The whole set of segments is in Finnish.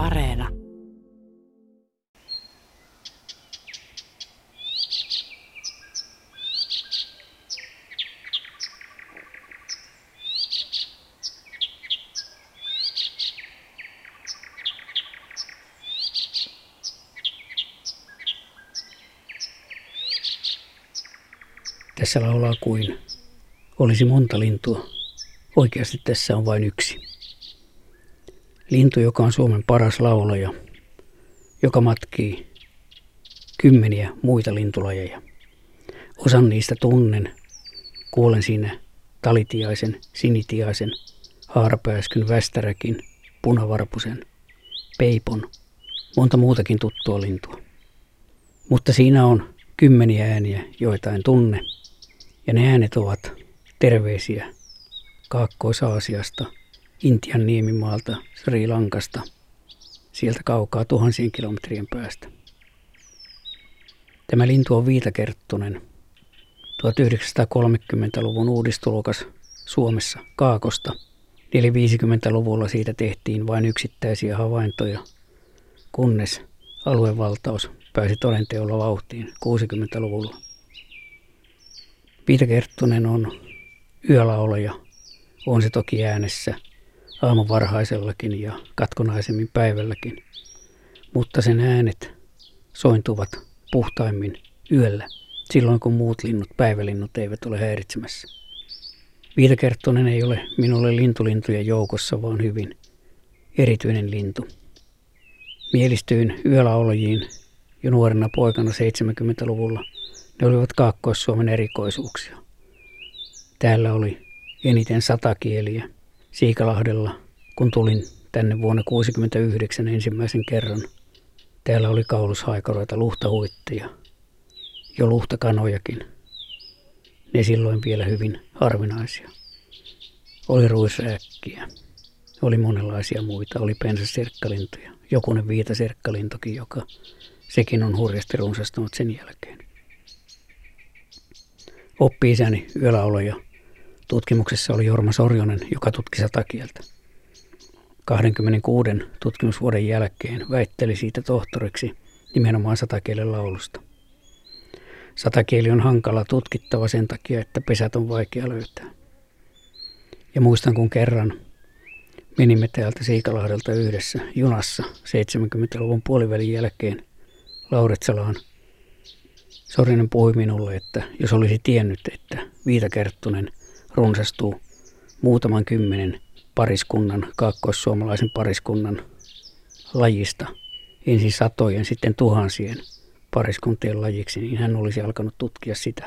Areena. Tässä laulaa kuin olisi monta lintua. Oikeasti tässä on vain yksi. Lintu, joka on Suomen paras laulaja, joka matkii kymmeniä muita lintulajeja. Osan niistä tunnen. Kuulen siinä talitiaisen, sinitiaisen, haarapääskyn, västäräkin, punavarpusen, peipon, monta muutakin tuttua lintua. Mutta siinä on kymmeniä ääniä, joita en tunne – ja ne äänet ovat terveisiä Kaakkois-Aasiasta, Intian niemimaalta, Sri Lankasta, sieltä kaukaa tuhansien kilometrien päästä. Tämä lintu on viitakerttunen, 1930-luvun uudistulokas Suomessa Kaakosta. 450-luvulla siitä tehtiin vain yksittäisiä havaintoja, kunnes aluevaltaus pääsi todenteolla vauhtiin 60-luvulla. Piita Kerttunen on yölaulaja. On se toki äänessä aamun varhaisellakin ja katkonaisemmin päivälläkin. Mutta sen äänet sointuvat puhtaimmin yöllä, silloin kun muut linnut, päivälinnut eivät ole häiritsemässä. Viitakerttonen ei ole minulle lintulintujen joukossa, vaan hyvin erityinen lintu. Mielistyin yölaulajiin jo nuorena poikana 70-luvulla – ne olivat Kaakkois-Suomen erikoisuuksia. Täällä oli eniten satakieliä. Siikalahdella, kun tulin tänne vuonna 1969 ensimmäisen kerran, täällä oli kaulushaikaroita, luhtahuitteja, jo luhtakanojakin. Ne silloin vielä hyvin harvinaisia. Oli ruisrääkkiä, oli monenlaisia muita, oli pensaserkkalintoja, jokunen viitaserkkalintokin, joka sekin on hurjasti runsastunut sen jälkeen oppi-isäni yöläoloja. Tutkimuksessa oli Jorma Sorjonen, joka tutki satakieltä. 26 tutkimusvuoden jälkeen väitteli siitä tohtoriksi nimenomaan satakielen laulusta. Satakieli on hankala tutkittava sen takia, että pesät on vaikea löytää. Ja muistan, kun kerran menimme täältä Siikalahdelta yhdessä junassa 70-luvun puolivälin jälkeen Lauretsalaan – Sorinen puhui minulle, että jos olisi tiennyt, että Viitakerttunen runsastuu muutaman kymmenen pariskunnan, kaakkoissuomalaisen pariskunnan lajista, ensin satojen, sitten tuhansien pariskuntien lajiksi, niin hän olisi alkanut tutkia sitä.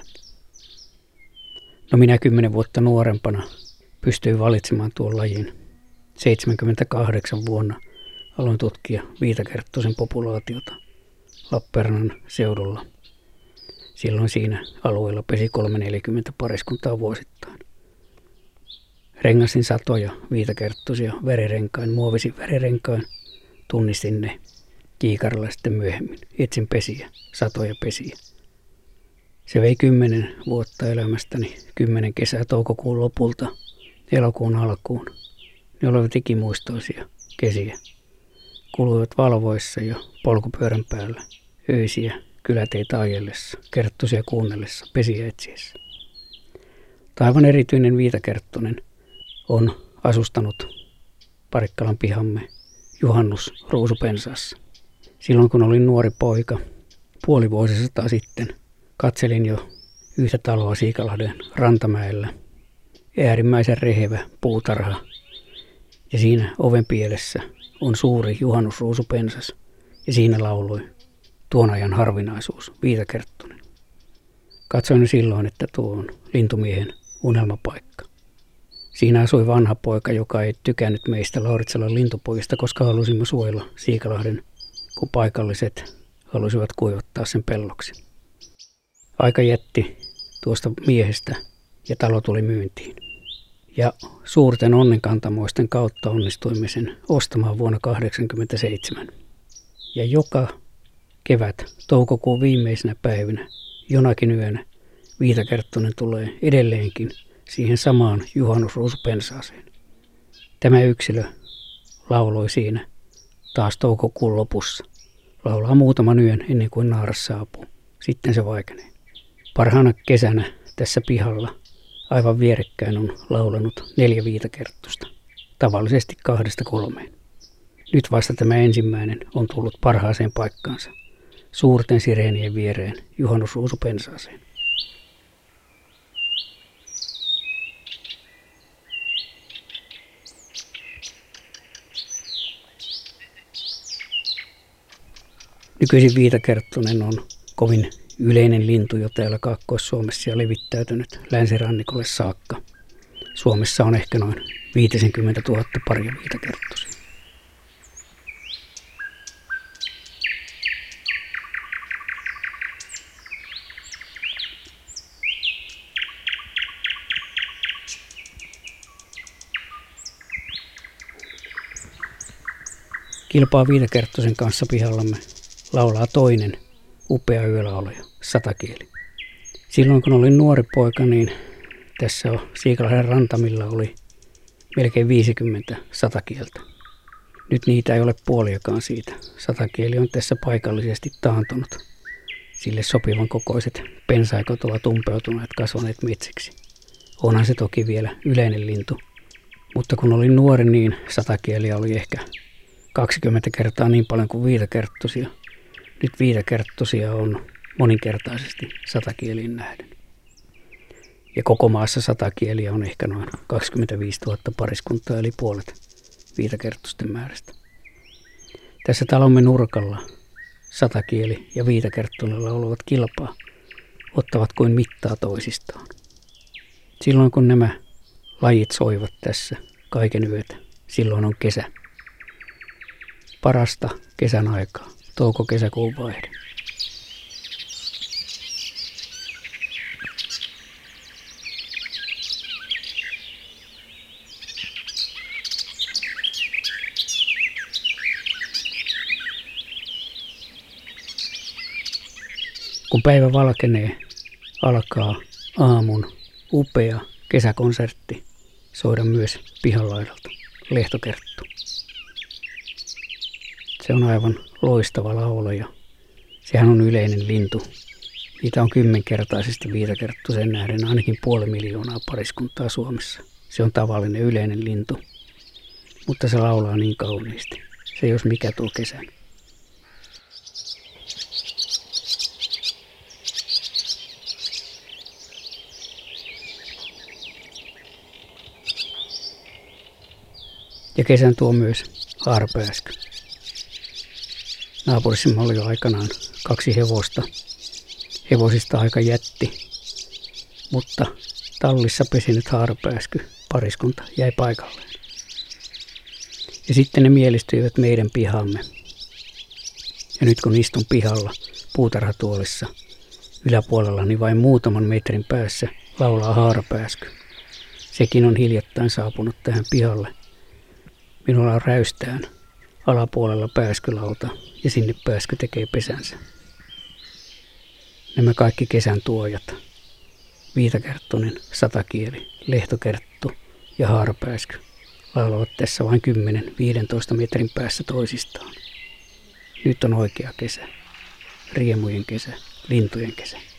No minä kymmenen vuotta nuorempana pystyin valitsemaan tuon lajin. 78 vuonna aloin tutkia viitakerttoisen populaatiota Lappeenrannan seudulla – Silloin siinä alueella pesi 340 pariskuntaa vuosittain. Rengasin satoja viitakerttuisia verirenkain, muovisin verirenkain. Tunnistin ne kiikarilla sitten myöhemmin. Etsin pesiä, satoja pesiä. Se vei kymmenen vuotta elämästäni, kymmenen kesää toukokuun lopulta elokuun alkuun. Ne olivat ikimuistoisia kesiä. Kuluivat valvoissa ja polkupyörän päällä, öisiä kyläteitä ajellessa, kerttusia kuunnellessa, pesiä etsiessä. Taivan erityinen viitakerttonen on asustanut Parikkalan pihamme juhannus ruusupensassa. Silloin kun olin nuori poika, puoli vuosisataa sitten, katselin jo yhtä taloa Siikalahden rantamäellä. Äärimmäisen rehevä puutarha. Ja siinä oven pielessä on suuri juhannusruusupensas. Ja siinä laului tuon ajan harvinaisuus, viitakerttunen. Katsoin silloin, että tuo on lintumiehen unelmapaikka. Siinä asui vanha poika, joka ei tykännyt meistä Lauritsalan lintupojista, koska halusimme suojella Siikalahden, kun paikalliset halusivat kuivattaa sen pelloksi. Aika jätti tuosta miehestä ja talo tuli myyntiin. Ja suurten onnenkantamoisten kautta onnistuimme sen ostamaan vuonna 1987. Ja joka kevät, toukokuun viimeisenä päivinä, jonakin yönä, Viitakerttonen tulee edelleenkin siihen samaan juhannusruusupensaaseen. Tämä yksilö lauloi siinä taas toukokuun lopussa. Laulaa muutaman yön ennen kuin naaras saapuu. Sitten se vaikenee. Parhaana kesänä tässä pihalla aivan vierekkäin on laulanut neljä viitakerttusta. Tavallisesti kahdesta kolmeen. Nyt vasta tämä ensimmäinen on tullut parhaaseen paikkaansa. Suurten sireenien viereen juhannusruusu Nykyisin viitakerttunen on kovin yleinen lintu jo täällä Kaakkois-Suomessa ja levittäytynyt länsirannikolle saakka. Suomessa on ehkä noin 50 000 paria viitakerttusia. Kilpaa viitakerttosen kanssa pihallamme laulaa toinen upea yölaulaja, satakieli. Silloin kun olin nuori poika, niin tässä on Siikalahden rantamilla oli melkein 50 satakieltä. Nyt niitä ei ole puoliakaan siitä. Satakieli on tässä paikallisesti taantunut. Sille sopivan kokoiset pensaikot ovat umpeutuneet kasvaneet metsiksi. Onhan se toki vielä yleinen lintu. Mutta kun olin nuori, niin satakieliä oli ehkä 20 kertaa niin paljon kuin viitakerttusia – nyt viitakerttosia on moninkertaisesti satakieliin nähden. Ja koko maassa satakieliä on ehkä noin 25 000 pariskuntaa, eli puolet viitakerttosten määrästä. Tässä talomme nurkalla satakieli ja viitakerttonella olevat kilpaa ottavat kuin mittaa toisistaan. Silloin kun nämä lajit soivat tässä kaiken yötä, silloin on kesä. Parasta kesän aikaa touko-kesäkuun vaihde. Kun päivä valkenee, alkaa aamun upea kesäkonsertti soida myös pihanlaidalta lehtokerttu. Se on aivan loistava laulaja. Sehän on yleinen lintu. Niitä on kymmenkertaisesti sen nähden ainakin puoli miljoonaa pariskuntaa Suomessa. Se on tavallinen yleinen lintu. Mutta se laulaa niin kauniisti. Se jos mikä tuo kesän. Ja kesän tuo myös haarpääsky. Naapurissa oli aikanaan kaksi hevosta. Hevosista aika jätti, mutta tallissa pesinyt haarapääsky pariskunta jäi paikalleen. Ja sitten ne mielistyivät meidän pihamme. Ja nyt kun istun pihalla puutarhatuolissa, yläpuolellani vain muutaman metrin päässä laulaa haarapääsky. Sekin on hiljattain saapunut tähän pihalle. Minulla on räystään alapuolella pääskylauta ja sinne pääsky tekee pesänsä. Nämä kaikki kesän tuojat, viitakerttunen, satakieli, lehtokerttu ja haarapääsky laulavat tässä vain 10-15 metrin päässä toisistaan. Nyt on oikea kesä, riemujen kesä, lintujen kesä.